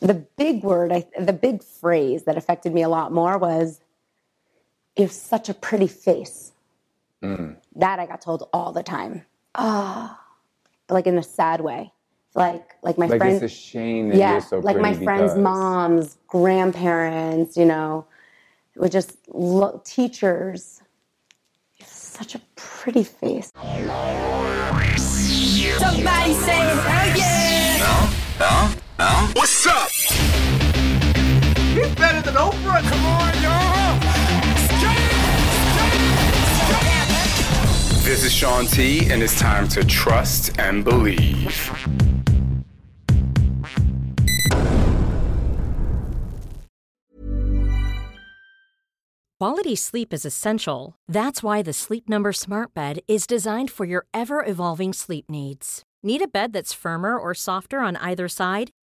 the big word, I, the big phrase that affected me a lot more was, "You have such a pretty face." Mm. That I got told all the time. Ah, but like in a sad way. Like like my Like friends. it's a shame that yeah, you're so like my pretty friends' because- moms, grandparents, you know, would just look, teachers. You have such a pretty face. Somebody say hell yeah! What's up? He's better than Oprah. Come on, y'all. This is Shaun T, and it's time to trust and believe. Quality sleep is essential. That's why the Sleep Number Smart Bed is designed for your ever evolving sleep needs. Need a bed that's firmer or softer on either side?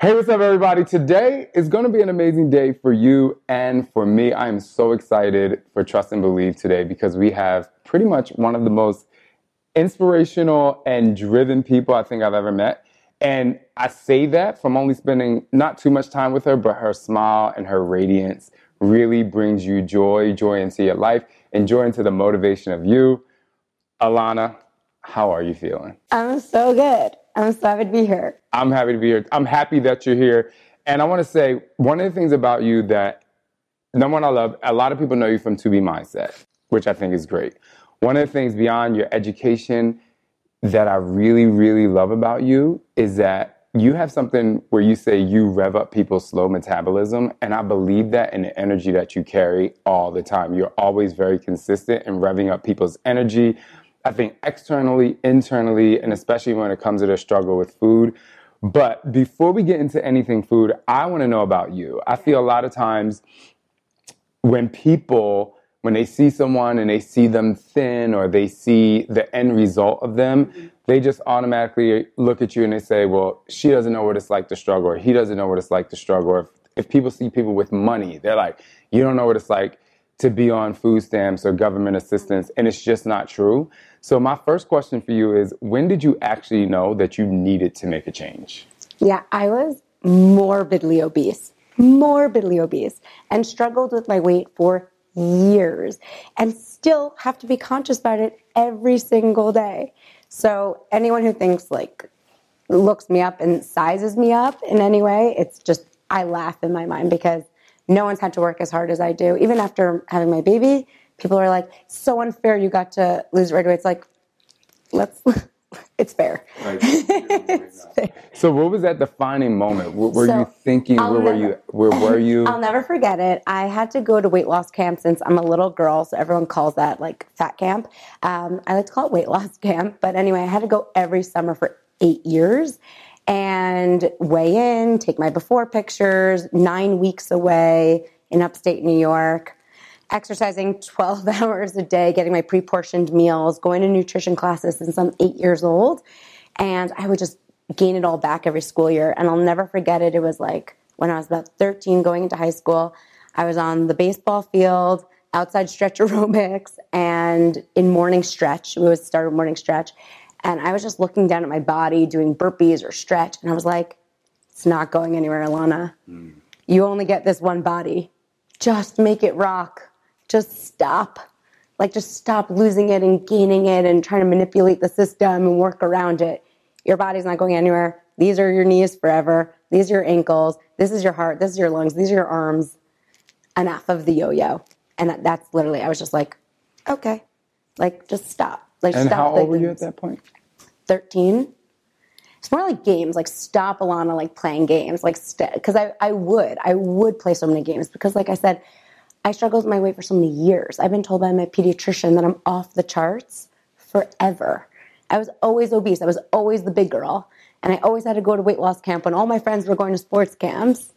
Hey, what's up, everybody? Today is going to be an amazing day for you and for me. I am so excited for Trust and Believe today because we have pretty much one of the most inspirational and driven people I think I've ever met. And I say that from only spending not too much time with her, but her smile and her radiance really brings you joy, joy into your life, and joy into the motivation of you. Ilana, how are you feeling? I'm so good. I'm so happy to be here. I'm happy to be here. I'm happy that you're here. And I want to say one of the things about you that number one I love, a lot of people know you from 2B Mindset, which I think is great. One of the things beyond your education that I really, really love about you is that you have something where you say you rev up people's slow metabolism. And I believe that in the energy that you carry all the time. You're always very consistent in revving up people's energy. I think externally, internally, and especially when it comes to their struggle with food. But before we get into anything food, I want to know about you. I feel a lot of times when people when they see someone and they see them thin or they see the end result of them, mm-hmm. they just automatically look at you and they say, well, she doesn't know what it's like to struggle, or he doesn't know what it's like to struggle. Or if, if people see people with money, they're like, you don't know what it's like to be on food stamps or government assistance. And it's just not true. So, my first question for you is when did you actually know that you needed to make a change? Yeah, I was morbidly obese, morbidly obese, and struggled with my weight for years and still have to be conscious about it every single day. So anyone who thinks like looks me up and sizes me up in any way, it's just I laugh in my mind because no one's had to work as hard as I do. Even after having my baby, people are like, "So unfair, you got to lose right away." It's like, let's. It's fair. It's fair. So, what was that defining moment? What were So, you thinking? I'll Where were you? Where were you? I'll never forget it. I had to go to weight loss camp since I'm a little girl, so everyone calls that like fat camp. Um, I like to call it weight loss camp, but anyway, I had to go every summer for eight years and weigh in, take my before pictures, nine weeks away in upstate New York, exercising 12 hours a day, getting my pre portioned meals, going to nutrition classes since I'm eight years old. And I would just gain it all back every school year. And I'll never forget it. It was like when I was about 13 going into high school, I was on the baseball field, outside stretch aerobics, and in morning stretch. We would start morning stretch. And I was just looking down at my body, doing burpees or stretch. And I was like, it's not going anywhere, Ilana. Hmm. You only get this one body. Just make it rock. Just stop. Like, just stop losing it and gaining it and trying to manipulate the system and work around it. Your body's not going anywhere. these are your knees forever. These are your ankles. This is your heart. This is your lungs. These are your arms. Enough of the yo-yo. And that, that's literally, I was just like, okay, like just stop. Like And stop. how old were you at that point? 13 it's more like games like stop ilana like playing games like because I, I would i would play so many games because like i said i struggled with my weight for so many years. I've been told by my pediatrician that i'm off the charts forever. I was always obese. I was always the big girl. And i always had to go to weight loss camp when all my friends were going to sports camps.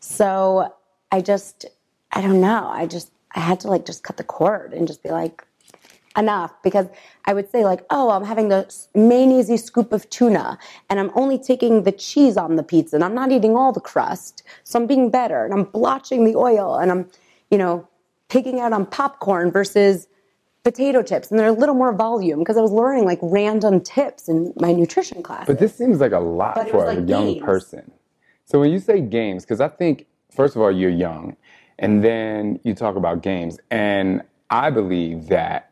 So i just i don't know. I just i had to like just cut the cord and just be like enough. Because I would say like, oh, I'm having the mayonnaise scoop of tuna and I'm only taking the cheese on the pizza and I'm not eating all the crust. So I'm being better and I'm blotching the oil and I'm, you know, picking out on popcorn versus potato chips and they're a little more volume because I was learning like random tips in my nutrition class. But this seems like a lot But for a like young games. person. So when you say games, because I think first of all you're young, and then you talk about games, and I believe that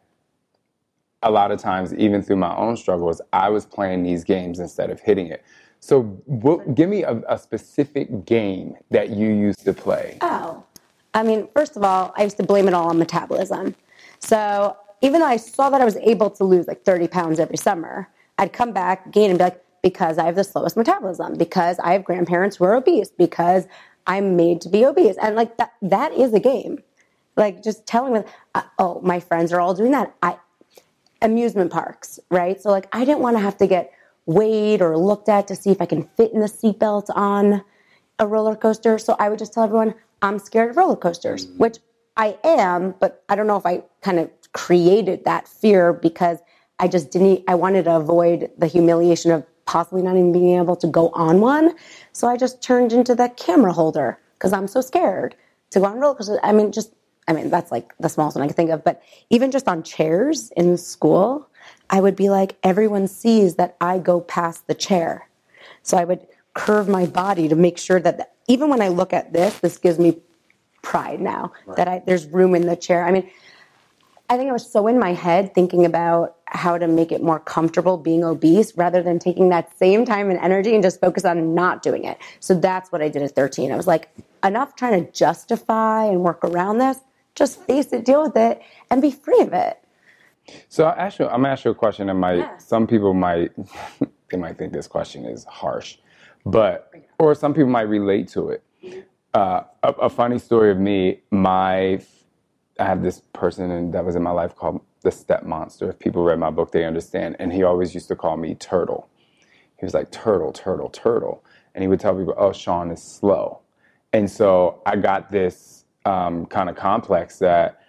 a lot of times, even through my own struggles, I was playing these games instead of hitting it. So what, give me a, a specific game that you used to play. Oh, I mean, first of all, I used to blame it all on metabolism. So even though I saw that I was able to lose like 30 pounds every summer, I'd come back, gain, and be like, because I have the slowest metabolism, because I have grandparents who are obese, because I'm made to be obese. And like that, that is a game. Like just telling them, uh, oh, my friends are all doing that. I, amusement parks, right? So like I didn't want to have to get weighed or looked at to see if I can fit in the seatbelt on a roller coaster. So I would just tell everyone I'm scared of roller coasters, mm. which I am, but I don't know if I kind of created that fear because I just didn't I wanted to avoid the humiliation of possibly not even being able to go on one. So I just turned into the camera holder because I'm so scared to go on roller coasters. I mean just I mean, that's like the smallest one I can think of. But even just on chairs in school, I would be like, everyone sees that I go past the chair. So I would curve my body to make sure that even when I look at this, this gives me pride now that I, there's room in the chair. I mean, I think I was so in my head thinking about how to make it more comfortable being obese rather than taking that same time and energy and just focus on not doing it. So that's what I did at 13. I was like, enough trying to justify and work around this. Just face it, deal with it, and be free of it. So I ask you, I'm gonna ask you a question that might Yeah. some people might they might think this question is harsh, but or some people might relate to it. Uh, a, a funny story of me, my I have this person that was in my life called the Step Monster. If people read my book, they understand. And he always used to call me Turtle. He was like Turtle, Turtle, Turtle, and he would tell people, "Oh, Shaun is slow." And so I got this um, kind of complex that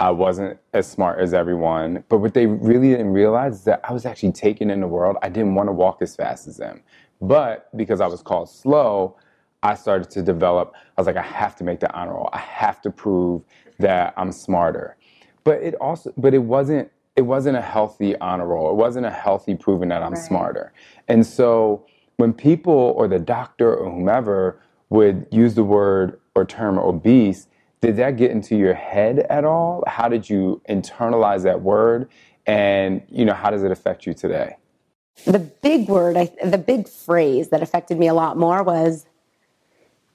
I wasn't as smart as everyone. But what they really didn't realize is that I was actually taken in the world. I didn't want to walk as fast as them. But because I was called slow, I started to develop. I was like, I have to make the honor roll. I have to prove that I'm smarter. But it also, but it wasn't. It wasn't a healthy honor roll. It wasn't a healthy proving that I'm smarter. And so when people or the doctor or whomever would use the word or term obese, did that get into your head at all? How did you internalize that word? And you know, how does it affect you today? The big word, I, the big phrase that affected me a lot more was,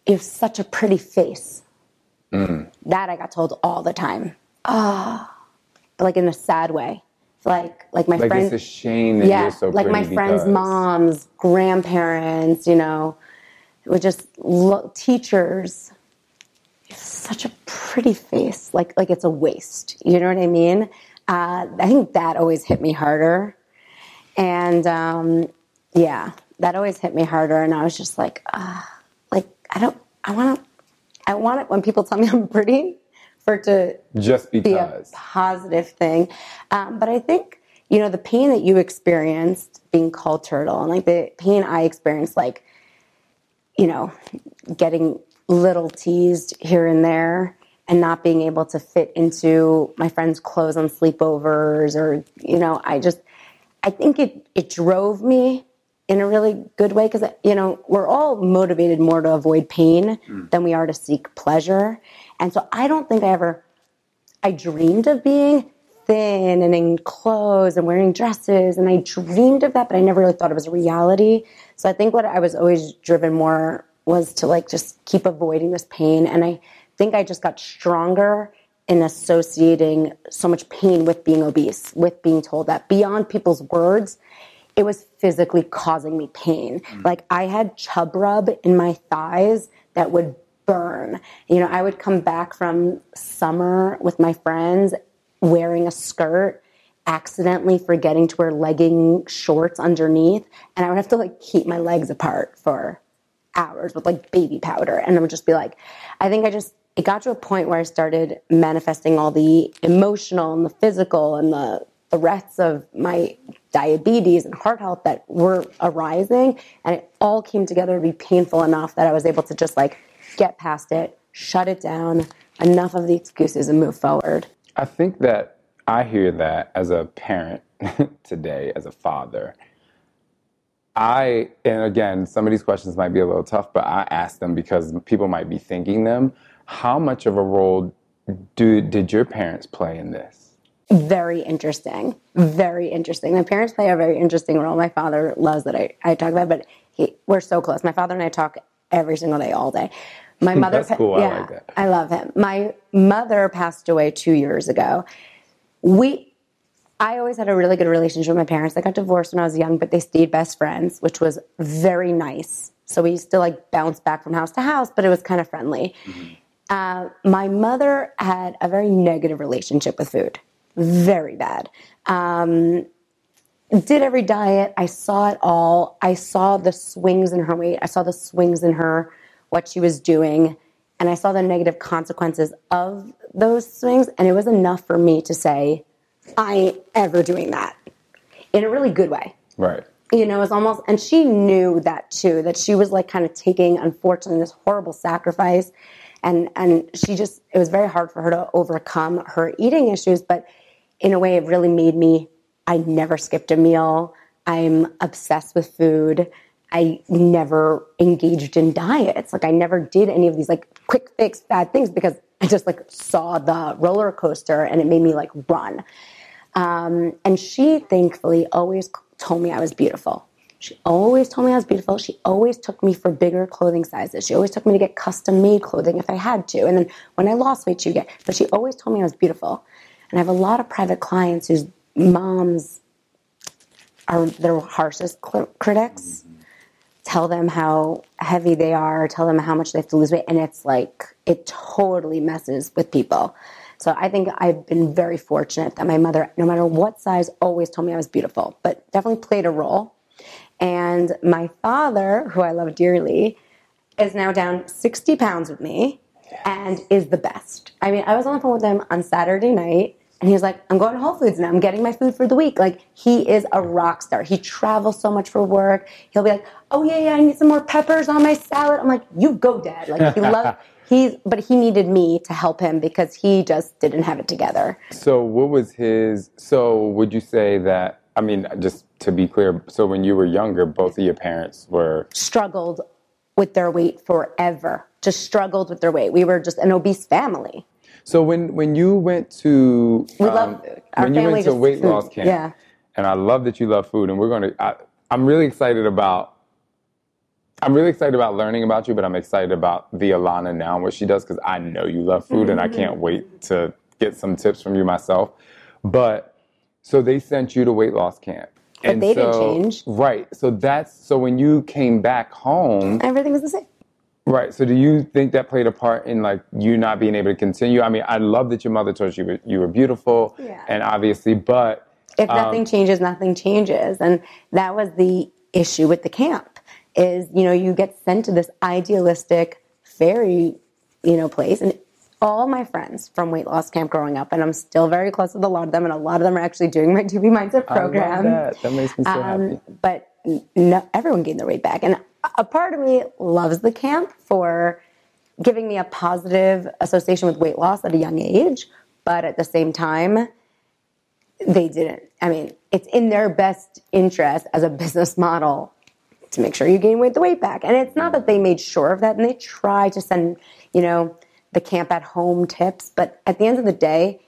"You have such a pretty face." That I got told all the time. Ah, but like in a sad way. Like, like my Like friends. it's a shame that yeah, you're so like my friends' because- moms, grandparents, you know, it was just look, teachers. You have such a pretty face, like like it's a waste. You know what I mean? Uh, I think that always hit me harder, and um, yeah, that always hit me harder. And I was just like, ah, like I don't, I want to, I want it when people tell me I'm pretty, for it to Just be a because. positive thing. Um, but I think, you know, the pain that you experienced being called turtle and like the pain I experienced, like, you know, getting little teased here and there and not being able to fit into my friends' clothes on sleepovers or, you know, I just, I think it, it drove me in a really good way because, you know, we're all motivated more to avoid pain hmm. than we are to seek pleasure. And so I don't think I ever I dreamed of being thin and in clothes and wearing dresses. And I dreamed of that, but I never really thought it was a reality. So I think what I was always driven more was to like just keep avoiding this pain. And I think I just got stronger in associating so much pain with being obese, with being told that beyond people's words, it was physically causing me pain. Mm. Like I had chub rub in my thighs that would burn. You know, I would come back from summer with my friends wearing a skirt, accidentally forgetting to wear legging shorts underneath, and I would have to like keep my legs apart for hours with like baby powder. And I would just be like, I think I just, it got to a point where I started manifesting all the emotional and the physical and the threats of my diabetes and heart health that were arising. And it all came together to be painful enough that I was able to just like get past it, shut it down, enough of the excuses and move forward. I think that I hear that as a parent today, as a father. I, and again, some of these questions might be a little tough, but I ask them because people might be thinking them. How much of a role do, did your parents play in this? Very interesting. Very interesting. My parents play a very interesting role. My father loves that I, I talk about, it, but he, we're so close. My father and I talk every single day, all day. My mother, cool. I yeah, like that. I love him. My mother passed away two years ago. We, I always had a really good relationship with my parents. They got divorced when I was young, but they stayed best friends, which was very nice. So we used to like bounce back from house to house, but it was kind of friendly. Mm-hmm. Uh, my mother had a very negative relationship with food, very bad. Um, did every diet. I saw it all. I saw the swings in her weight. I saw the swings in her, what she was doing. And I saw the negative consequences of those swings. And it was enough for me to say, I ain't ever doing that in a really good way. Right. You know, it's almost, and she knew that too, that she was like kind of taking, unfortunately, this horrible sacrifice. And, and she just, it was very hard for her to overcome her eating issues. But in a way, it really made me I never skipped a meal. I'm obsessed with food. I never engaged in diets. Like I never did any of these like quick fix bad things because I just like saw the roller coaster and it made me like run. Um, and she thankfully always told me I was beautiful. She always told me I was beautiful. She always took me for bigger clothing sizes. She always took me to get custom made clothing if I had to. And then when I lost weight, she would get, but she always told me I was beautiful. And I have a lot of private clients whose moms are their harshest cl- critics. Mm-hmm. Tell them how heavy they are, tell them how much they have to lose weight, and it's like it totally messes with people. So I think I've been very fortunate that my mother, no matter what size, always told me I was beautiful, but definitely played a role. And my father, who I love dearly, is now down 60 pounds with me and is the best. I mean, I was on the phone with him on Saturday night and he was like, I'm going to Whole Foods now. I'm getting my food for the week. Like, he is a rock star. He travels so much for work. He'll be like, Oh, yeah, yeah, I need some more peppers on my salad. I'm like, You go, dad. Like, he loves, he's, but he needed me to help him because he just didn't have it together. So, what was his? So, would you say that? I mean, just to be clear, so when you were younger, both of your parents were Struggled with their weight forever. Just struggled with their weight. We were just an obese family. So when when you went to We um, love food. Our when you went to weight food. loss camp, Yeah. and I love that you love food, and we're going to. I, I'm really excited about. I'm really excited about learning about you, but I'm excited about the Ilana now and what she does because I know you love food, and I Mm-hmm. can't wait to get some tips from you myself. But so they sent you to weight loss camp, But they didn't change. right? So that's so when you came back home, Everything was the same. Right. So, do you think that played a part in like you not being able to continue? I mean, I love that your mother told you you were, you were beautiful, Yeah. and obviously, but if nothing um, changes nothing changes and that was the issue with the camp is you know you get sent to this idealistic fairy you know place and all my friends from weight loss camp growing up and i'm still very close with a lot of them and a lot of them are actually doing my 2b mindset program that. That makes me so Um, happy. but no, everyone gained their weight back. And a part of me loves the camp for giving me a positive association with weight loss at a young age. But at the same time, they didn't. I mean, it's in their best interest as a business model to make sure you gain weight the weight back. And it's not that they made sure of that and they try to send, you know, the camp at home tips. But at the end of the day,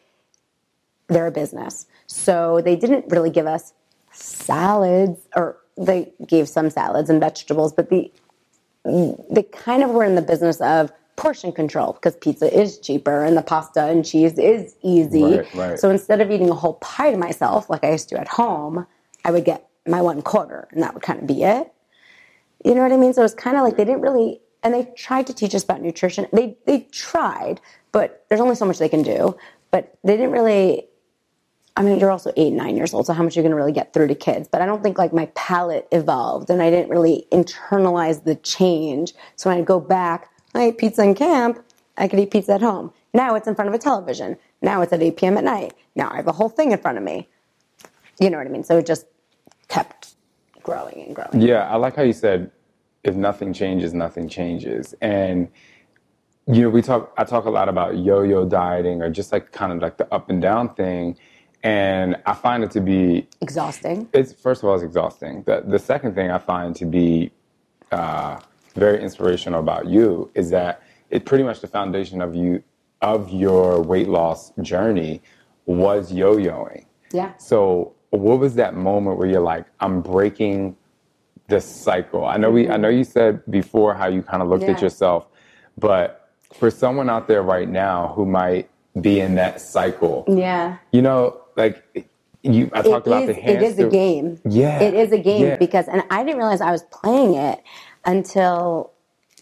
they're a business. So they didn't really give us salads, or they gave some salads and vegetables, but the they kind of were in the business of portion control because pizza is cheaper and the pasta and cheese is easy. Right, right. So instead of eating a whole pie to myself, like I used to at home, I would get my one quarter and that would kind of be it. You know what I mean? So it's kind of like they didn't really, and they tried to teach us about nutrition. They they tried, but there's only so much they can do. But they didn't really. I mean, you're also eight, nine years old, so how much are you going to really get through to kids? But I don't think like my palate evolved, and I didn't really internalize the change. So when I go back, I ate pizza in camp. I could eat pizza at home. Now it's in front of a television. Now it's at 8 p.m. at night. Now I have a whole thing in front of me. You know what I mean? So it just kept growing and growing. Yeah, I like how you said, if nothing changes, nothing changes. And you know, we talk. I talk a lot about yo-yo dieting, or just like kind of like the up and down thing. And I find it to be Exhausting. it's first of all it's exhausting. The the second thing I find to be uh, very inspirational about you is that it pretty much the foundation of you of your weight loss journey was yo-yoing. Yeah. So what was that moment where you're like, I'm breaking this cycle? I know we I mm-hmm. know you said before how you kind of looked at yourself, but for someone out there right now who might be in that cycle, Yeah. you know, like you I talked It about is- the hamster. It is a game. Yeah. It is a game Yeah. because, and I didn't realize I was playing it until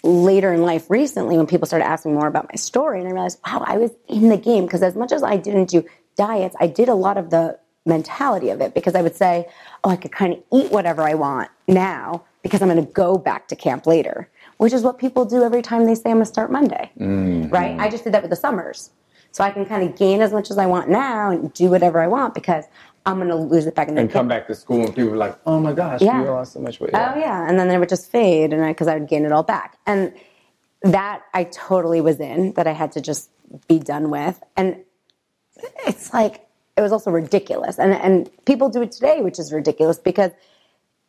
later in life recently when people started asking more about my story. And I realized, wow, I was in the game because as much as I didn't do diets, I did a lot of the mentality of it because I would say, oh, I could kind of eat whatever I want now because I'm going to go back to camp later, which is what people do every time they say I'm going to start Monday. Mm-hmm. Right? I just did that with the summers. So I can kind of gain as much as I want now and do whatever I want because I'm going to lose it back in the and come back to school and people were like, "Oh my gosh, Yeah. you lost so much weight." Oh yeah, and then it would just fade, and because I, would gain it all back, and that I totally was in. That I had to just be done with, and it's like it was also ridiculous, and and people do it today, which is ridiculous because.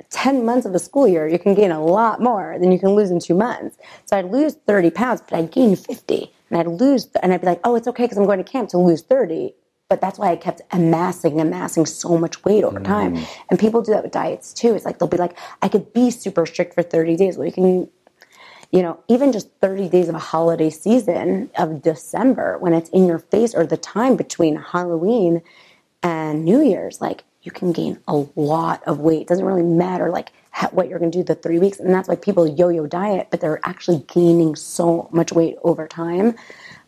10 months of the school year, you can gain a lot more than you can lose in two months. So I'd lose 30 pounds, but I'd gain 50. And I'd lose, and I'd be like, oh, it's okay because I'm going to camp to lose 30. But that's why I kept amassing, amassing so much weight over time. Mm. And people do that with diets too. It's like they'll be like, I could be super strict for 30 days. Well, you can, you know, even just 30 days of a holiday season of December when it's in your face or the time between Halloween and New Year's, like you can gain a lot of weight. It doesn't really matter like ha- what you're going to do the three weeks. And that's why people yo-yo diet, but they're actually gaining so much weight over time.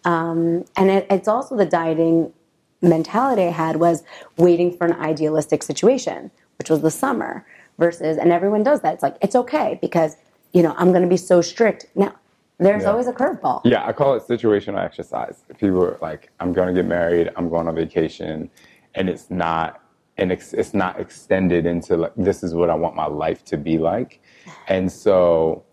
Um, and it, it's also the dieting mentality I had was waiting for an idealistic situation, which was the summer versus, and everyone does that. It's like, it's okay because, you know, I'm going to be so strict. Now, there's Yeah. always a curveball. Yeah, I call it situational exercise. People are like, I'm going to get married, I'm going on vacation, and it's not and it's, it's not extended into like this is what I want my life to be like. And so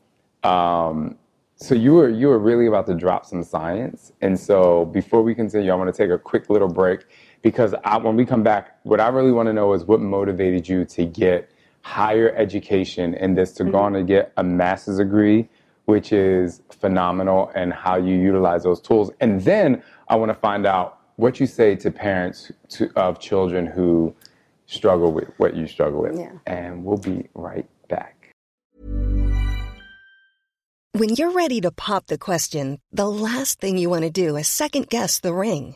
um so you were you were really about to drop some science. And so before we continue, I want to take a quick little break because I, when we come back, what I really want to know is what motivated you to get higher education in this to go mm-hmm. on to get a master's degree which is phenomenal, and how you utilize those tools. And then I want to find out what you say to parents to, of children who struggle with what you struggle with. Yeah. And we'll be right back. When you're ready to pop the question, the last thing you want to do is second guess the ring.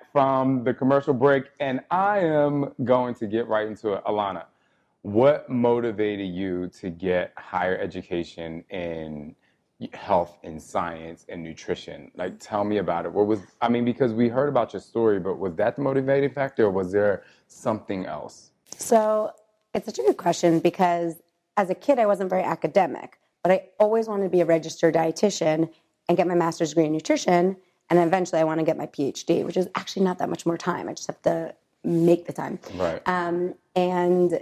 from the commercial break, and I am going to get right into it. Ilana, what motivated you to get higher education in health and science and nutrition? Like, tell me about it. What was, I mean, because we heard about your story, but was that the motivating factor, or was there something else? So it's such a good question because as a kid, I wasn't very academic, but I always wanted to be a registered dietitian and get my master's degree in nutrition. And eventually, I want to get my PhD, which is actually not that much more time. I just have to make the time. Right. Um, and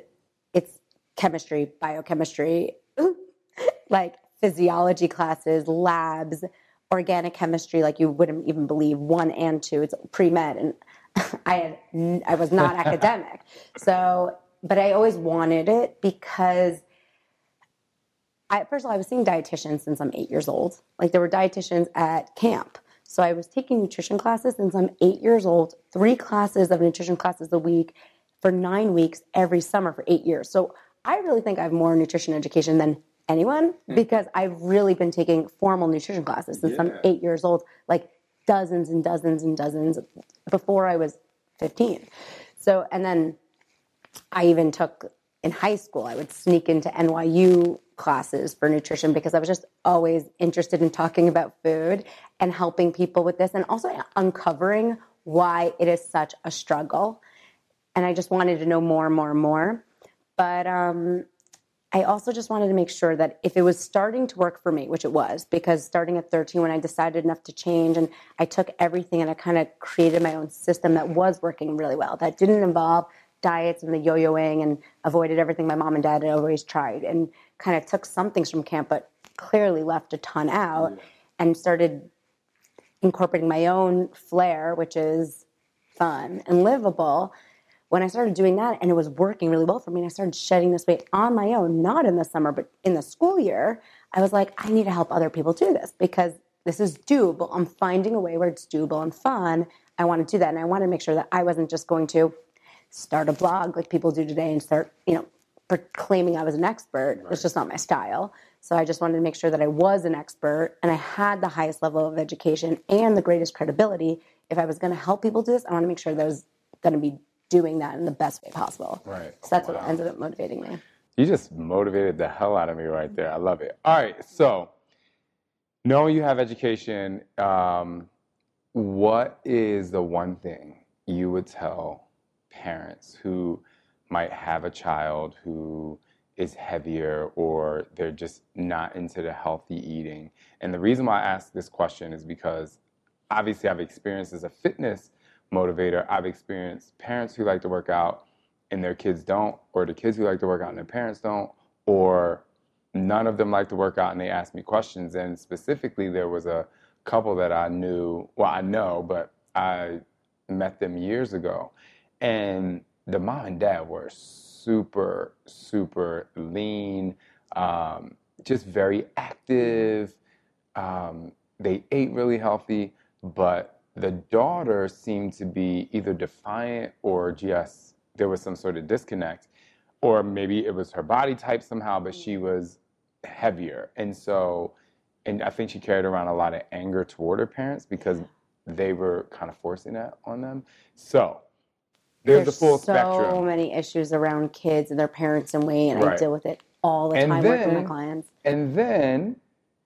it's chemistry, biochemistry, like physiology classes, labs, organic chemistry, like you wouldn't even believe one and two. It's pre med, and I had n- I was not academic, so but I always wanted it because. I, first of all, I was seeing dietitians since I'm eight years old. Like there were dietitians at camp. So I was taking nutrition classes since I'm eight years old, three classes of nutrition classes a week for nine weeks every summer for eight years. So I really think I have more nutrition education than anyone hmm. because I've really been taking formal nutrition classes since I'm eight years old, like dozens and dozens and dozens before I was 15. So, and then I even took in high school, I would sneak into NYU classes for nutrition because I was just always interested in talking about food and helping people with this and also uncovering why it is such a struggle. And I just wanted to know more and more and more. But um, I also just wanted to make sure that if it was starting to work for me, which it was, because starting at 13, when I decided enough to change and I took everything and I kind of created my own system that was working really well, that didn't involve diets and the yo yoing and avoided everything my mom and dad had always tried and kind of took some things from camp, but clearly left a ton out and started incorporating my own flair, which is fun and livable. When I started doing that and it was working really well for me, and I started shedding this weight on my own, not in the summer, but in the school year, I was like, I need to help other people do this because this is doable. I'm finding a way where it's doable and fun. I want to do that. And I want to make sure that I wasn't just going to start a blog like people do today and start, you know, proclaiming I was an expert. It's just not my style. So I just wanted to make sure that I was an expert and I had the highest level of education and the greatest credibility. If I was going to help people do this, I want to make sure that I was going to be doing that in the best way possible. Right. So that's what ended up motivating me. You just motivated the hell out of me right there. I love it. All right, so knowing you have education, um, what is the one thing you would tell parents who might have a child who is heavier or they're just not into the healthy eating? And the reason why I ask this question is because obviously I've experienced as a fitness motivator, I've experienced parents who like to work out and their kids don't, or the kids who like to work out and their parents don't, or none of them like to work out and they ask me questions. And specifically, there was a couple that I knew, well, I know, but I met them years ago. And the mom and dad were super, super lean, um, just very active. Um, they ate really healthy, but the daughter seemed to be either defiant or just there was some sort of disconnect, or maybe it was her body type somehow, but she was heavier. And so, and I think she carried around a lot of anger toward her parents because they were kind of forcing that on them. So, there's, the full so spectrum. many issues around kids and their parents and weight, and I deal with it all the And time working then- with clients. And then,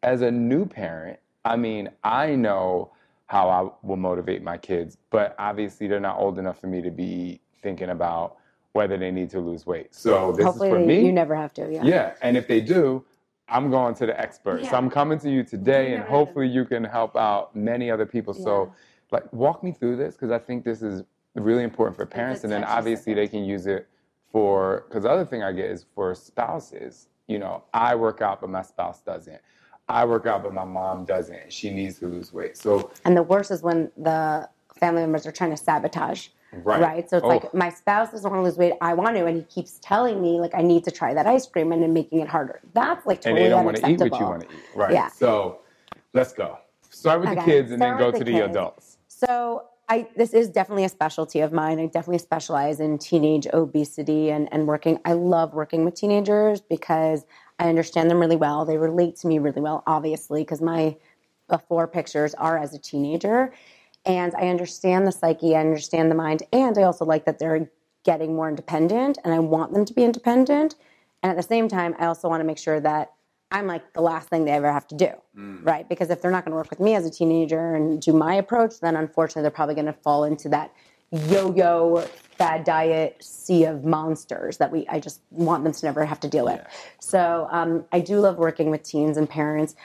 as a new parent, I mean, I know how I will motivate my kids, but obviously they're not old enough for me to be thinking about whether they need to lose weight. So this Hopefully, is for they- me. you never have to. Yeah. Yeah, and if they do, I'm going to the experts. So I'm coming to you today, and hopefully you can help out many other people. So, like, walk me through this because I think this is really important for parents, and then obviously they can use it for. Because the other thing I get is for spouses. You know, I work out, but my spouse doesn't. I work out, but my mom doesn't. She needs to lose weight. So, And the worst is when the family members are trying to sabotage. Right. So it's Oh. like my spouse doesn't want to lose weight. I want to, and he keeps telling me like I need to try that ice cream and then making it harder. That's like totally and they don't want to eat unacceptable. what you want to eat. Right. Yeah. So, let's go. Start with the kids and then go to the the adults. So I this is definitely a specialty of mine. I definitely specialize in teenage obesity and, and working. I love working with teenagers because I understand them really well. They relate to me really well, obviously, because my before pictures are as a teenager. And I understand the psyche, I understand the mind, and I also like that they're getting more independent and I want them to be independent. And at the same time, I also want to make sure that I'm like the last thing they ever have to do, right? Because if they're not going to work with me as a teenager and do my approach, then unfortunately they're probably going to fall into that yo-yo fad diet sea of monsters that we I just want them to never have to deal with. So um, I do love working with teens and parents.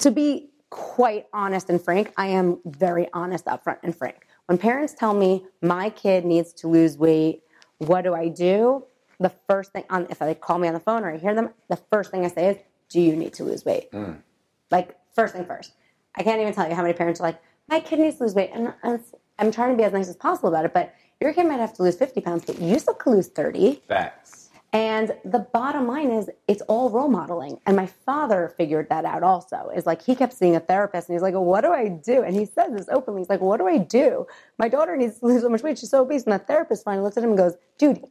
To be quite honest and frank, I am very honest, upfront, and frank. When parents tell me my kid needs to lose weight, what do I do? The first thing on if they call me on the phone or I hear them, the first thing I say is, "Do you need to lose weight?" Mm. Like first thing first. I can't even tell you how many parents are like, "My kid needs to lose weight," and I'm- I'm trying to be as nice as possible about it. But your kid might have to lose 50 pounds, but you still can lose 30. Facts. And the bottom line is, it's all role modeling. And my father figured that out also. Is like he kept seeing a therapist, and he's like, "What do I do?" And he says this openly. He's like, "What do I do? My daughter needs to lose so much weight; she's so obese." And the therapist finally looks at him and goes, "Dude,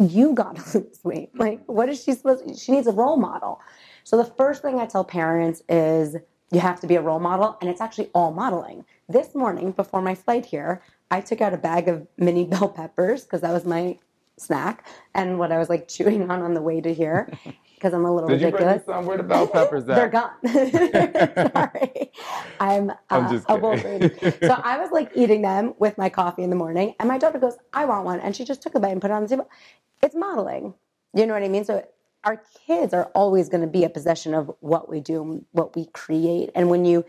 you got to lose weight. Like, what is she supposed? To, she needs a role model." So the first thing I tell parents is, you have to be a role model, and it's actually all modeling. This morning, before my flight here, I took out a bag of mini bell peppers because that was my snack and what I was like chewing on on the way to here because I'm a little Did you bring ridiculous. me some? Where the bell peppers at? They're gone. Sorry. I'm, uh, I'm just a wolf. So I was like eating them with my coffee in the morning, and my daughter goes, I want one. And she just took a bite and put it on the table. It's modeling. You know what I mean? So our kids are always going to be a possession of what we do, what we create. And when you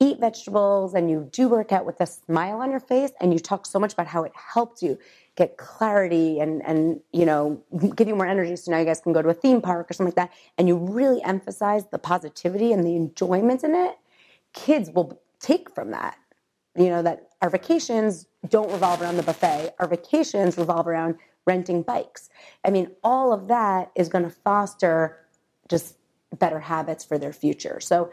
eat vegetables and you do work out with a smile on your face and you talk so much about how it helped you get clarity and and you know give you more energy so now you guys can go to a theme park or something like that and you really emphasize the positivity and the enjoyment in it kids will take from that you know that our vacations don't revolve around the buffet our vacations revolve around renting bikes i mean all of that is going to foster just better habits for their future so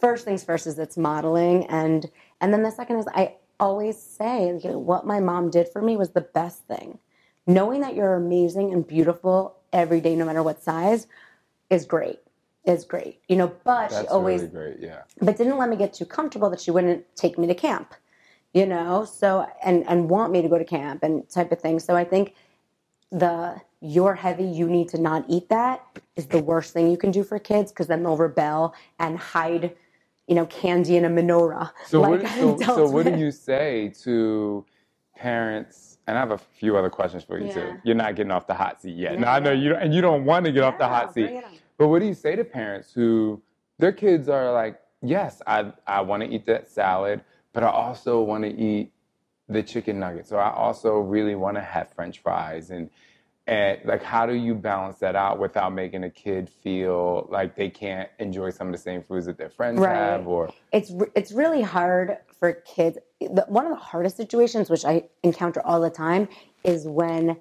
first things first is it's modeling and and then the second is i always say you know, what my mom did for me was the best thing knowing that you're amazing and beautiful every day no matter what size is great is great you know but That's she always really great. Yeah. but didn't let me get too comfortable that she wouldn't take me to camp you know so and and want me to go to camp and type of thing so i think the you're heavy you need to not eat that is the worst thing you can do for kids because then they'll rebel and hide you know candy in a menorah So like what, so, so what do you say to parents? And I have a few other questions for you Yeah. too. You're not getting off the hot seat yet. Yeah, no, I know you, don't- and you don't want to get off the hot seat. bring it on. But what do you say to parents who their kids are like, yes, I I want to eat that salad, but I also want to eat the chicken nuggets, or I also really want to have French fries, and and like, how do you balance that out without making a kid feel like they can't enjoy some of the same foods that their friends Right. have, or it's it's really hard for kids. One of the hardest situations, which I encounter all the time, is when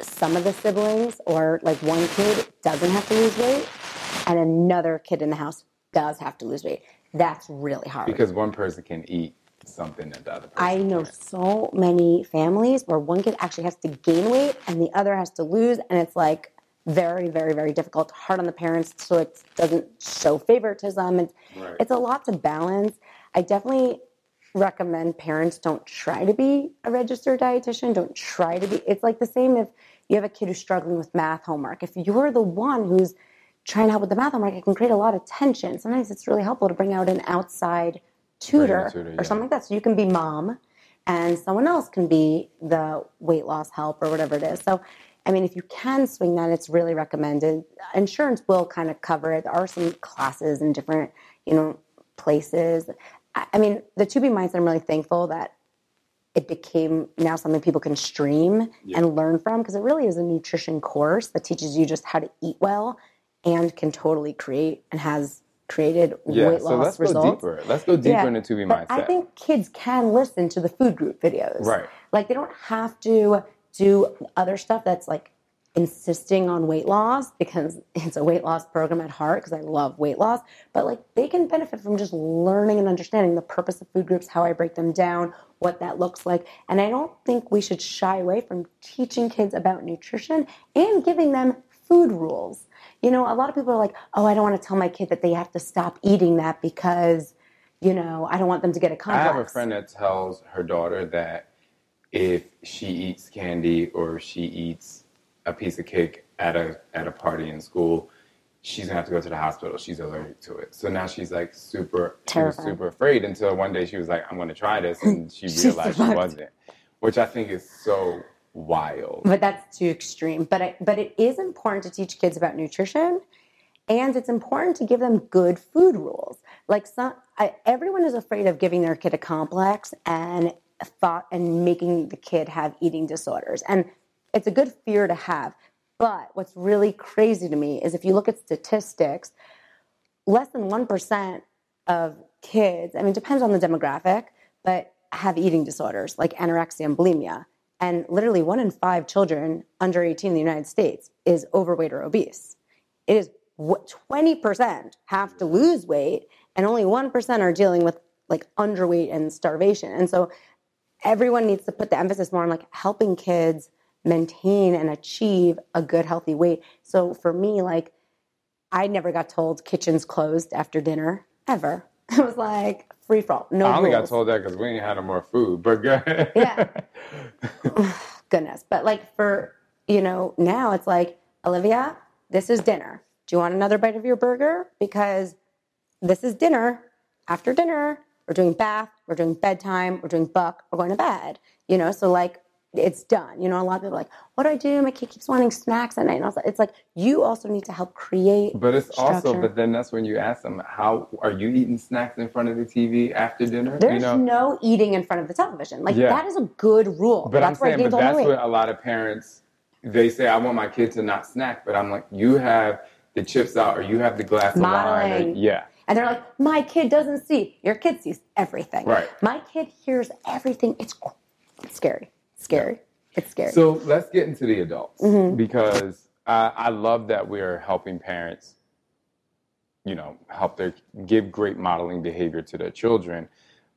some of the siblings or like one kid doesn't have to lose weight, and another kid in the house does have to lose weight. That's really hard. because one person can eat something that the other person I know can't. so many families where one kid actually has to gain weight and the other has to lose, and it's like very, very, very difficult, hard on the parents, so it doesn't show favoritism. It's, Right. it's a lot to balance. I definitely recommend parents don't try to be a registered dietitian. Don't try to be. It's like the same if you have a kid who's struggling with math homework. If you're the one who's trying to help with the math homework, it can create a lot of tension. Sometimes it's really helpful to bring out an outside tutor, tutor, yeah. or something like that. So you can be mom and someone else can be the weight loss help or whatever it is. So, I mean, if you can swing that, it's really recommended. Insurance will kind of cover it. There are some classes in different, you know, places. I, I mean, the 2B mindset, I'm really thankful that it became now something people can stream and learn from because it really is a nutrition course that teaches you just how to eat well and can totally create and has created Yeah, weight so loss let's results. go deeper. Let's go deeper Yeah, into 2B but mindset. I think kids can listen to the food group videos. Right. Like they don't have to do other stuff that's like insisting on weight loss because it's a weight loss program at heart because I love weight loss. But like they can benefit from just learning and understanding the purpose of food groups, how I break them down, what that looks like. And I don't think we should shy away from teaching kids about nutrition and giving them food rules. You know, a lot of people are like, oh, I don't want to tell my kid that they have to stop eating that because, you know, I don't want them to get a complex. I have a friend that tells her daughter that if she eats candy or she eats a piece of cake at a at a party in school, she's gonna have to go to the hospital. She's allergic to it. So now she's like super she was Terrified. super afraid until one day she was like, I'm gonna try this and she She realized she wasn't. Which I think is so wild. but that's too extreme. But I, but it is important to teach kids about nutrition, and it's important to give them good food rules. Like some, I, everyone is afraid of giving their kid a complex, and thought and making the kid have eating disorders. And it's a good fear to have. But what's really crazy to me is if you look at statistics, less than 1% of kids, I mean, it depends on the demographic, but have eating disorders like anorexia and bulimia. And literally one in five children under 18 in the United States is overweight or obese. It is 20% have to lose weight, and only 1% are dealing with like underweight and starvation. And so everyone needs to put the emphasis more on like helping kids maintain and achieve a good healthy weight. So for me, like I never got told kitchen's closed after dinner ever. It was like free for all. No I only rules. got told that because we ain't had no more food. But go ahead. Yeah. Goodness. But like for, you know, now it's like, Olivia, this is dinner. Do you want another bite of your burger? Because this is dinner. After dinner, we're doing bath, we're doing bedtime, we're doing book, we're going to bed. You know, so like it's done. You know, a lot of people are like, what do I do? My kid keeps wanting snacks at night. And also, it's like you also need to help create. But it's also, but then that's when you ask them, how are you eating snacks in front of the TV after dinner? There's you know? no eating in front of the television. Like Yeah. that is a good rule. But that's I'm saying, but gained all my that's what a lot of parents they say. I want my kid to not snack, but I'm like, you have the chips out, or you have the glass of wine. or- yeah, And they're like, my kid doesn't see. Your kid sees everything. Right. My kid hears everything. It's, it's scary. Scary. It's scary. So let's get into the adults Mhm. because I, I love that we are helping parents, you know, help their give great modeling behavior to their children.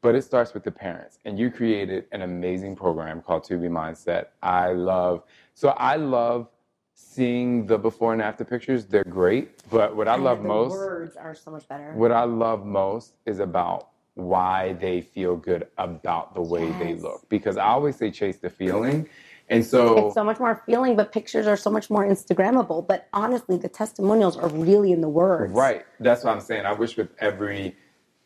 But it starts with the parents. And you created an amazing program called 2B Mindset. I love so I love seeing the before and after pictures. They're great. But what I And love most words are so much better. what I love most is about why they feel good about the way they look. Because I always say chase the feeling. And so It's so much more feeling, but pictures are so much more Instagrammable. But honestly, the testimonials are really in the words. Right. That's what I'm saying. I wish with every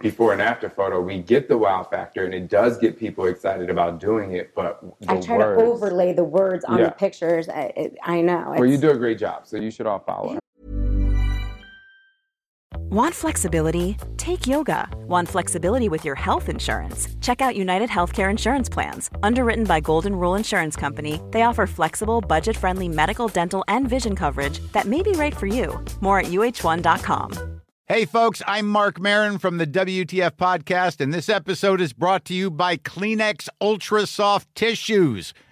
before and after photo, we get the wow factor, and it does get people excited about doing it. But the I try words, to overlay the words on Yeah. the pictures. I, it, I know. well, you do a great job. So you should all follow. Want flexibility? Take yoga. Want flexibility with your health insurance? Check out United Healthcare Insurance Plans. Underwritten by Golden Rule Insurance Company, they offer flexible, budget friendly medical, dental, and vision coverage that may be right for you. More at uh1.com. Hey, folks, I'm Marc Maron from the WTF Podcast, and this episode is brought to you by Kleenex Ultra Soft Tissues,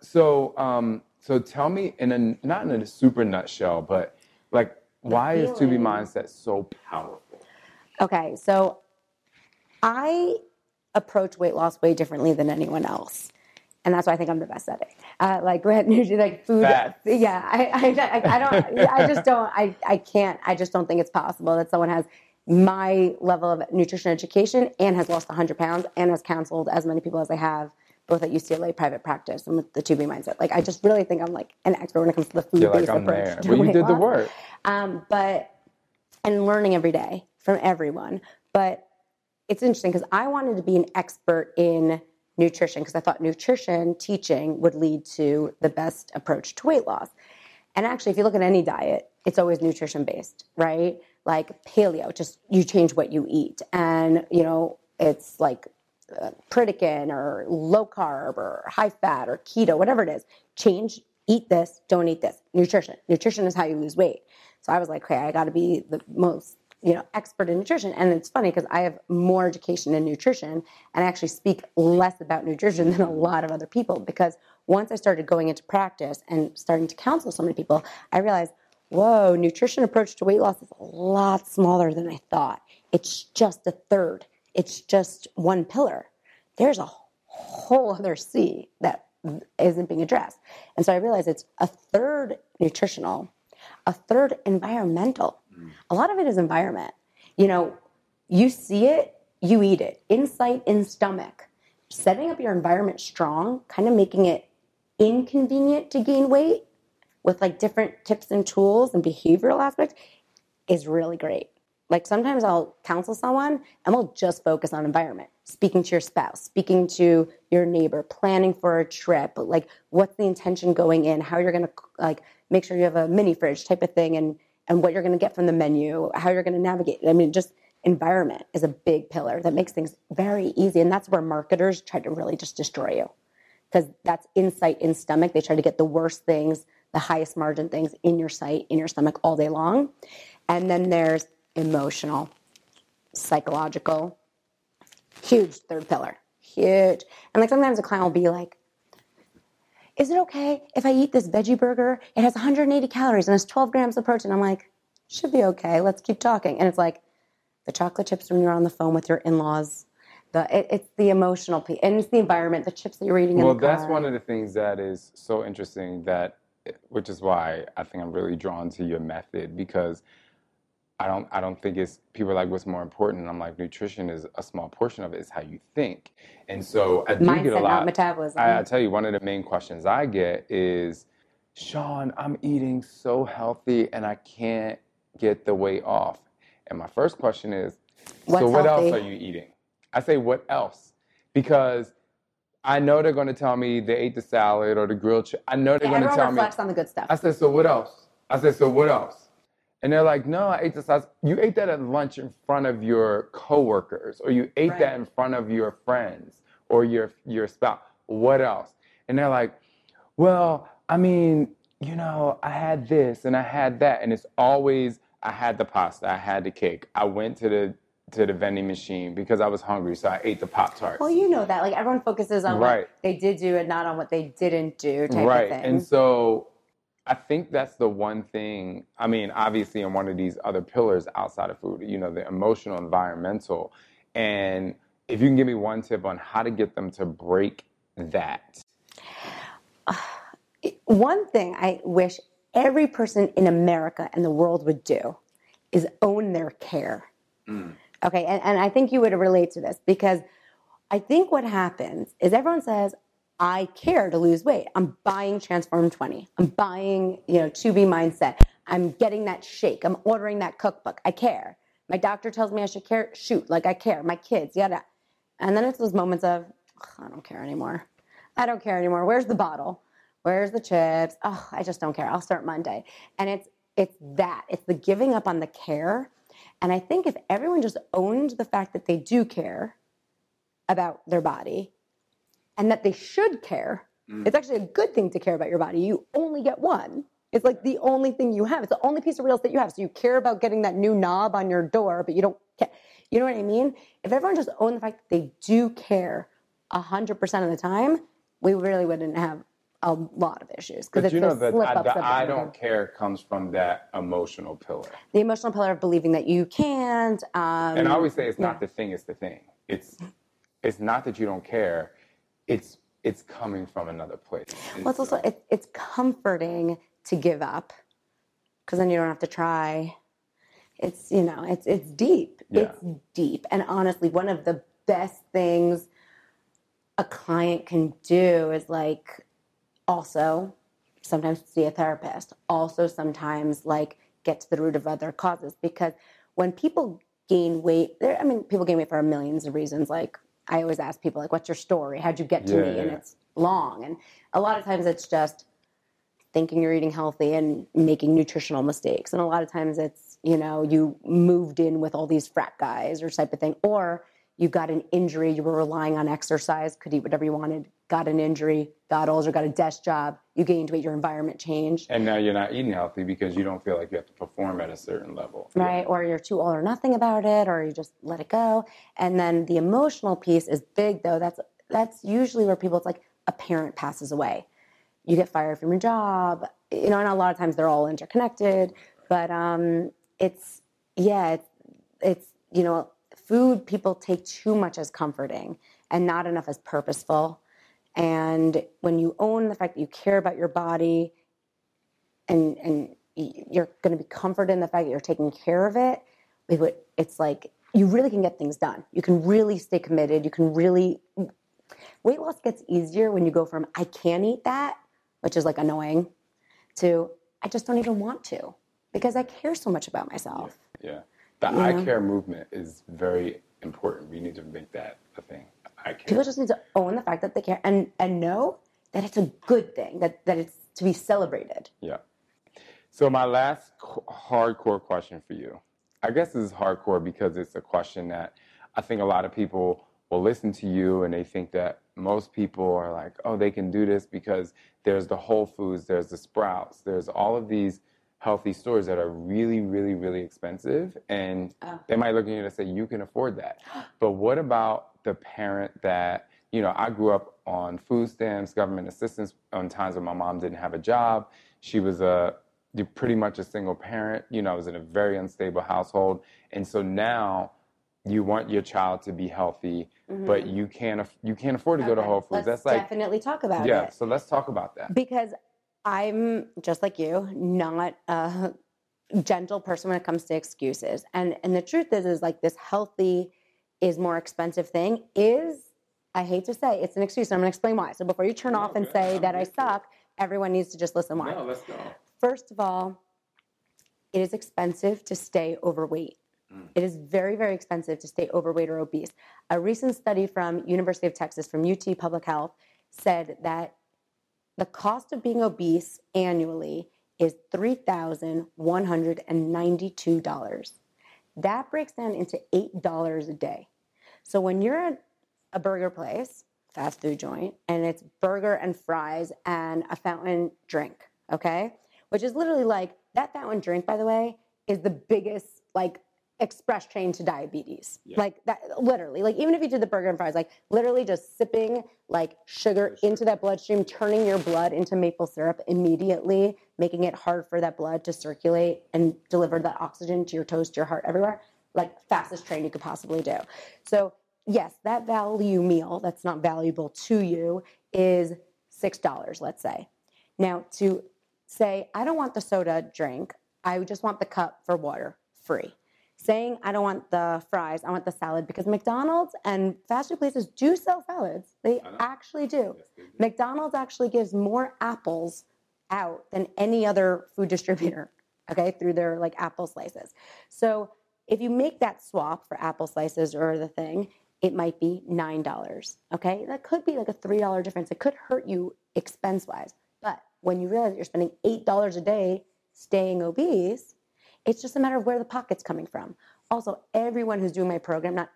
so, um, so tell me in a not in a super nutshell, but like, why is 2B. Mindset so powerful? Okay, so I approach weight loss way differently than anyone else. And that's why I think I'm the best at it. Uh, like, Grant, like food. Yeah, I, I, I, I don't, I just don't, I, I can't, I just don't think it's possible that someone has my level of nutrition education and has lost 100 pounds and has counseled as many people as I have, both at UCLA private practice and with the 2B mindset. Like, I just really think I'm like an expert when it comes to the food You're based like, approach. Well, you did the work. Um, but and learning every day from everyone. But it's interesting because I wanted to be an expert in nutrition because I thought nutrition teaching would lead to the best approach to weight loss. And actually, if you look at any diet, it's always nutrition based, right? Like paleo, just you change what you eat, and you know it's like uh, Pritikin or low carb or high fat or keto, whatever it is. Change, eat this, don't eat this. Nutrition. Nutrition is how you lose weight. So I was like, okay, I got to be the most you know expert in nutrition. And it's funny because I have more education in nutrition and I actually speak less about nutrition than a lot of other people because once I started going into practice and starting to counsel so many people, I realized, whoa, nutrition approach to weight loss is a lot smaller than I thought. It's just a third. It's just one pillar. There's a whole other sea that isn't being addressed. And so I realized it's a third nutritional, a third environmental. Mm. A lot of it is environment. You know, you see it, you eat it. Insight in stomach. setting up your environment strong, kind of making it inconvenient to gain weight with like different tips and tools and behavioral aspects is really great. Like sometimes I'll counsel someone and we'll just focus on environment, speaking to your spouse, speaking to your neighbor, planning for a trip, like what's the intention going in, how you're going to like make sure you have a mini fridge type of thing and and what you're going to get from the menu, how you're going to navigate. I mean, just environment is a big pillar that makes things very easy and that's where marketers try to really just destroy you. Cuz that's insight in stomach. They try to get the worst things, the highest margin things in your site, in your stomach all day long. And then there's emotional, psychological, huge third pillar, huge. And like sometimes a client will be like, is it okay if I eat this veggie burger? It has 180 calories and it's 12 grams of protein. I'm like, should be okay. Let's keep talking. And it's like the chocolate chips when you're on the phone with your in-laws. The, it, it's the emotional piece and it's the environment, the chips that you're eating well, in the car. that's one of the things that is so interesting that, which is why I think I'm really drawn to your method because I don't I don't think it's people are like what's more important and I'm like nutrition is a small portion of it is how you think and so I do Mindset, get a not lot metabolism. I, I tell you one of the main questions I get is Shaun I'm eating so healthy and I can't get the weight off and my first question is so What's what else are you eating I say what else because I know they're going to tell me they ate the salad or the grilled chicken. I know they're Yeah, going to tell me reflects on the good stuff. I said, so what else? I said, so what else? And they're like, no, I ate the sauce. You ate that at lunch in front of your coworkers, or you ate that in front of your friends or your your spouse. What else? And they're like, well, I mean, you know, I had this and I had that, and it's always I had the pasta, I had the cake, I went to the to the vending machine because I was hungry, so I ate the pop tarts. Well, you know that. Like everyone focuses on Right. what they did do and not on what they didn't do type right of thing. and so i think that's the one thing i mean obviously in one of these other pillars outside of food you know the emotional environmental. And if you can give me one tip on how to get them to break that. One thing I wish every person in America and the world would do is own their care. Mm. Okay, and, and I think you would relate to this because I think what happens is everyone says, I care to lose weight. I'm buying Transform 20. I'm buying, you know, 2B Mindset. I'm getting that shake. I'm ordering that cookbook. I care. My doctor tells me I should care. Shoot, like I care. My kids, yada. And then it's those moments of, I don't care anymore. I don't care anymore. Where's the bottle? Where's the chips? Oh, I just don't care. I'll start Monday. And it's it's that. It's the giving up on the care. And I think if everyone just owned the fact that they do care about their body and that they should care, it's actually a good thing to care about your body. You only get one. It's like the only thing you have. It's the only piece of real estate you have. So you care about getting that new knob on your door, but you don't care. You know what I mean? If everyone just owned the fact that they do care 100% of the time, we really wouldn't have a lot of issues. Because you know that I, the I don't care comes from that emotional pillar The emotional pillar of believing that you can't. Um, and i always say it's not yeah. the thing it's the thing it's it's not that you don't care it's it's coming from another place Well, it's also uh, it, it's comforting to give up because then you don't have to try. It's you know it's it's deep. Yeah. It's deep, and honestly, one of the best things a client can do is like also sometimes see a therapist. Also, sometimes like get to the root of other causes because when people gain weight, there I mean people gain weight for millions of reasons. Like I always ask people like, "What's your story? How'd you get to Yeah, me?" And it's long, and a lot of times it's just thinking you're eating healthy and making nutritional mistakes. And a lot of times it's, you know, you moved in with all these frat guys or type of thing, or you got an injury, you were relying on exercise, could eat whatever you wanted, got an injury, got older, got a desk job, you gained weight, your environment changed. and now you're not eating healthy because you don't feel like you have to perform at a certain level right? Or you're too all or nothing about it, or you just let it go. And then the emotional piece is big, though. That's that's usually where people it's like a parent passes away, you get fired from your job, you know. And a lot of times they're all interconnected, but um, it's yeah, it's, it's you know, food people take too much as comforting and not enough as purposeful. And when you own the fact that you care about your body and and you're going to be comforted in the fact that you're taking care of it, it it's like you really can get things done. You can really stay committed. You can really weight loss gets easier when you go from I can't eat that, which is like annoying, to I just don't even want to because I care so much about myself. Yeah. The You I know? care movement is very important. We need to make that a thing. I care. People just need to own the fact that they care and and know that it's a good thing that that it's to be celebrated. Yeah. So my last hardcore question for you. I guess this is hardcore because it's a question that I think a lot of people will listen to you and they think that most people are like, oh, they can do this because there's the Whole Foods, there's the Sprouts, there's all of these healthy stores that are really, really, really expensive. And oh. they might look at you and say, you can afford that. But what about the parent that, you know, I grew up on food stamps, government assistance on times when my mom didn't have a job. She was a pretty much a single parent. You know, I was in a very unstable household. And so now you want your child to be healthy, mm-hmm. but you can't you can't afford to go to Whole Foods. Let's That's like definitely talk about it. yeah. So let's talk about that. because I'm just like you, not a gentle person when it comes to excuses. And and the truth is, is like this healthy is more expensive thing is. I hate to say it's an excuse. I'm going to explain why. So before you turn off and say that I suck, everyone needs to just listen why. No, let's go. First of all, it is expensive to stay overweight. Mm. It is very, very expensive to stay overweight or obese. A recent study from University of Texas, from UT Public Health, said that the cost of being obese annually is $3,192. That breaks down into $8 a day. So when you're at a burger place, fast food joint, and it's burger and fries and a fountain drink, okay? Which is literally like that fountain drink, by the way, is the biggest like express train to diabetes. Like that literally. Like even if you did the burger and fries, like literally just sipping like sugar into that bloodstream, turning your blood into maple syrup immediately, making it hard for that blood to circulate and deliver that oxygen to your toes, to your heart, everywhere. Like fastest train you could possibly do. So yes, that value meal that's not valuable to you is six dollars, let's say. Now to say I don't want the soda drink, I just want the cup for water free. Saying I don't want the fries, I want the salad because McDonald's and fast food places do sell salads. They actually do. McDonald's actually gives more apples out than any other food distributor, okay, through their like apple slices. So if you make that swap for apple slices or the thing, it might be $9, okay? That could be like a $3 difference. It could hurt you expense wise. But when you realize you're spending $8 a day staying obese, it's just a matter of where the pocket's coming from. Also, everyone who's doing my program, not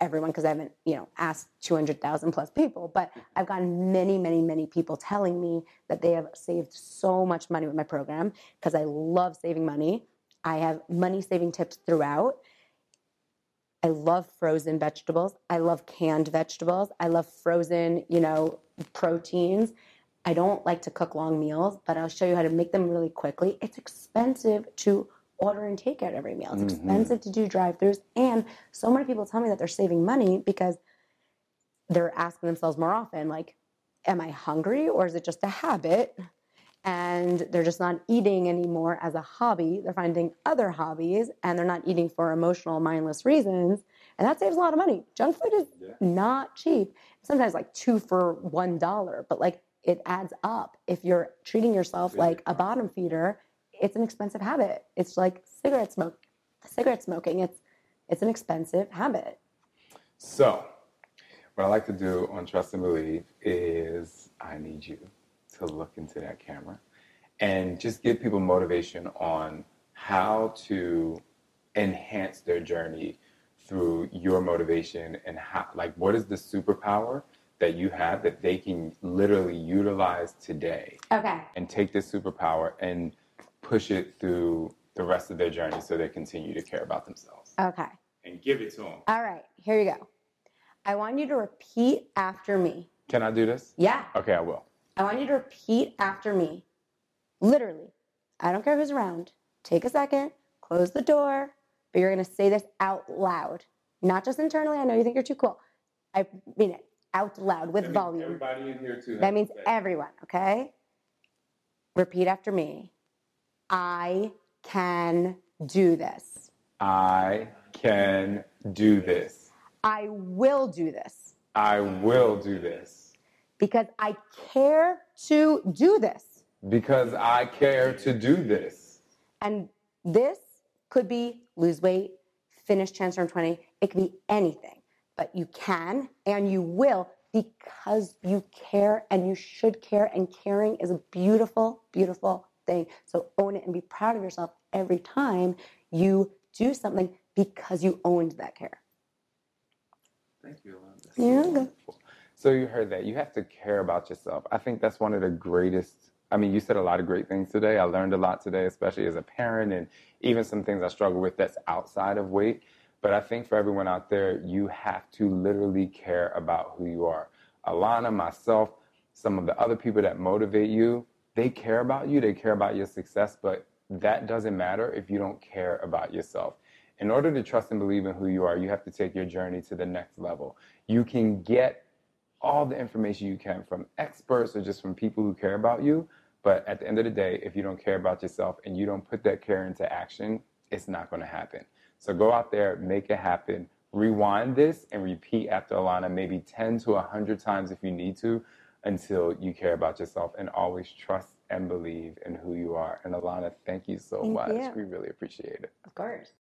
everyone because I haven't, you know, asked 200,000 plus people, but I've gotten many, many, many people telling me that they have saved so much money with my program because I love saving money. I have money saving tips throughout. I love frozen vegetables. I love canned vegetables. I love frozen, you know, proteins. I don't like to cook long meals, but I'll show you how to make them really quickly. It's expensive to order and take out every meal. It's mm-hmm. expensive to do drive-throughs, and so many people tell me that they're saving money because they're asking themselves more often, like, "Am I hungry, or is it just a habit?" And they're just not eating anymore as a hobby. They're finding other hobbies, and they're not eating for emotional, mindless reasons, and that saves a lot of money. Junk food is not cheap. Sometimes like two for one dollar, but like it adds up. If you're treating yourself like a bottom feeder, it's an expensive habit. It's like cigarette smoke, cigarette smoking. It's it's an expensive habit. So, what I like to do on Trust and Believe is I need you to look into that camera and just give people motivation on how to enhance their journey through your motivation and how, like, what is the superpower that you have that they can literally utilize today Okay. and take this superpower and push it through the rest of their journey so they continue to care about themselves Okay. and give it to them. All right. Here you go. I want you to repeat after me. Can I do this? Yeah. Okay, I will. I want you to repeat after me. Literally. I don't care who's around. Take a second, close the door, but you're going to say this out loud. Not just internally. I know you think you're too cool. I mean it out loud with volume. Everybody in here too. That means everyone, okay? Repeat after me. I can do this. I can do this. I will do this. I will do this because I care to do this. because I care to do this. And this could be lose weight, finish Transform 20. It could be anything. But you can and you will because you care and you should care. And caring is a beautiful, beautiful So own it and be proud of yourself every time you do something because you owned that care. Thank you, Ilana. You're. So you heard that. You have to care about yourself. I think that's one of the greatest. I mean, you said a lot of great things today. I learned a lot today, especially as a parent, and even some things I struggle with that's outside of weight. But I think for everyone out there, you have to literally care about who you are. Ilana, myself, some of the other people that motivate you, they care about you, they care about your success, but that doesn't matter if you don't care about yourself. In order to trust and believe in who you are, you have to take your journey to the next level. You can get all the information you can from experts or just from people who care about you. But at the end of the day, if you don't care about yourself and you don't put that care into action, it's not going to happen. So go out there, make it happen. Rewind this and repeat after Ilana maybe 10 to 100 times if you need to until you care about yourself and always trust and believe in who you are. And Ilana, thank you so Thank much. you. We really appreciate it. Of course.